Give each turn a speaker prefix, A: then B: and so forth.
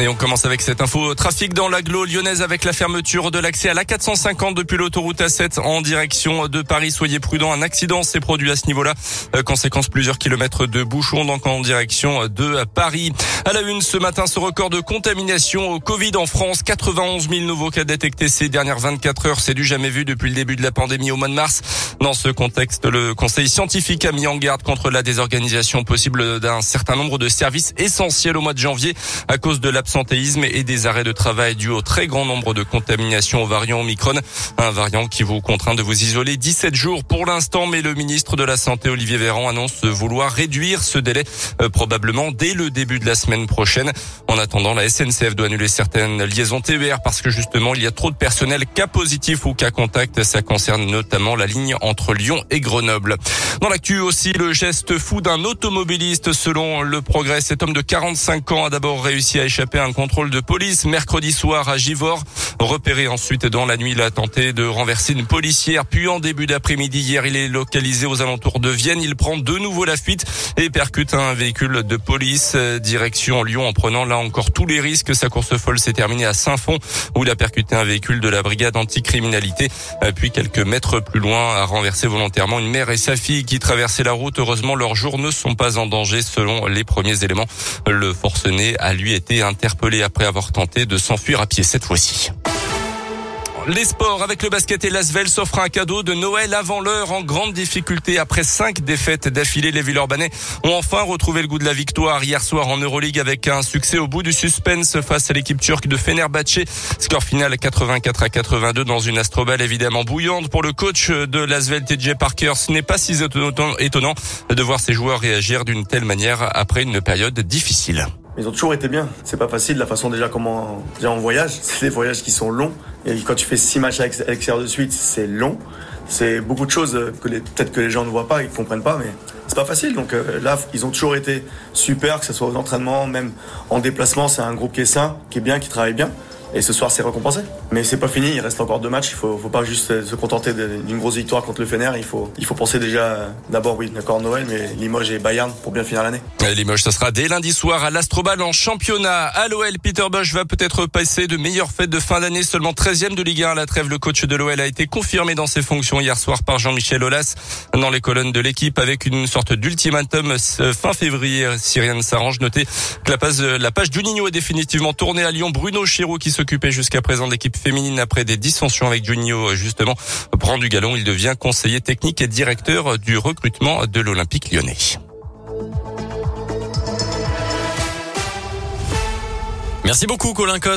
A: Et on commence avec cette info trafic dans l'agglo lyonnaise avec la fermeture de l'accès à la 450 depuis l'autoroute A7 en direction de Paris. Soyez prudents, un accident s'est produit à ce niveau-là. Euh, conséquence plusieurs kilomètres de bouchons donc en direction de Paris. À la une ce matin, ce record de contamination au Covid en France, 91 000 nouveaux cas détectés ces dernières 24 heures, c'est du jamais vu depuis le début de la pandémie au mois de mars. Dans ce contexte, le Conseil scientifique a mis en garde contre la désorganisation possible d'un certain nombre de services essentiels au mois de janvier à cause de l'absentéisme et des arrêts de travail dus au très grand nombre de contaminations au variant Omicron. Un variant qui vous contraint de vous isoler 17 jours pour l'instant, mais le ministre de la Santé, Olivier Véran, annonce vouloir réduire ce délai euh, probablement dès le début de la semaine prochaine. En attendant, la SNCF doit annuler certaines liaisons TER parce que justement, il y a trop de personnel cas positif ou cas contact. Ça concerne notamment la ligne entre Lyon et Grenoble. Dans l'actu aussi, le geste fou d'un automobiliste selon le progrès. Cet homme de 45 ans a d'abord réussi à échapper un contrôle de police mercredi soir à Givors. Repéré ensuite dans la nuit, il a tenté de renverser une policière. Puis en début d'après-midi hier, il est localisé aux alentours de Vienne. Il prend de nouveau la fuite et percute un véhicule de police direction Lyon en prenant là encore tous les risques. Sa course folle s'est terminée à Saint-Fond où il a percuté un véhicule de la brigade anticriminalité. Puis quelques mètres plus loin, a renversé volontairement une mère et sa fille qui traversaient la route. Heureusement, leurs jours ne sont pas en danger selon les premiers éléments. Le forcené a lui été interpellé après avoir tenté de s'enfuir à pied cette fois-ci. Les sports avec le basket et l'Asvel s'offrent un cadeau de Noël avant l'heure en grande difficulté. Après cinq défaites d'affilée, les Villeurbanais ont enfin retrouvé le goût de la victoire hier soir en Euroleague avec un succès au bout du suspense face à l'équipe turque de Fenerbahçe. Score final 84 à 82 dans une astrobal évidemment bouillante pour le coach de l'Asvel TJ Parker. Ce n'est pas si étonnant de voir ses joueurs réagir d'une telle manière après une période difficile.
B: Ils ont toujours été bien. C'est pas facile la façon déjà comment déjà on voyage. C'est des voyages qui sont longs. Et quand tu fais six matchs à l'extérieur de suite, c'est long. C'est beaucoup de choses que peut-être que les gens ne voient pas, ils comprennent pas, mais c'est pas facile. Donc euh, là, ils ont toujours été super, que ce soit aux entraînements, même en déplacement. C'est un groupe qui est sain, qui est bien, qui travaille bien. Et ce soir, c'est récompensé. Mais c'est pas fini, il reste encore deux matchs. Il faut, faut pas juste se contenter d'une grosse victoire contre le Fener. Il faut, il faut penser déjà, d'abord, oui, d'accord, Noël, mais Limoges et Bayern pour bien finir l'année.
A: Limoges, ça sera dès lundi soir à l'Astrobal en championnat. À l'OL, Peter Bosch va peut-être passer de meilleures fêtes de fin d'année, seulement 13e de Ligue 1 à la trêve. Le coach de l'OL a été confirmé dans ses fonctions hier soir par Jean-Michel Aulas dans les colonnes de l'équipe avec une sorte d'ultimatum fin février. Cyrienne s'arrange. Notez que la page, la page est définitivement tournée à Lyon. Bruno Chirou qui s'occupait jusqu'à présent de l'équipe féminine après des dissensions avec Juninho justement prend du galon. Il devient conseiller technique et directeur du recrutement de l'Olympique lyonnais.
C: Merci beaucoup Colin Cotte.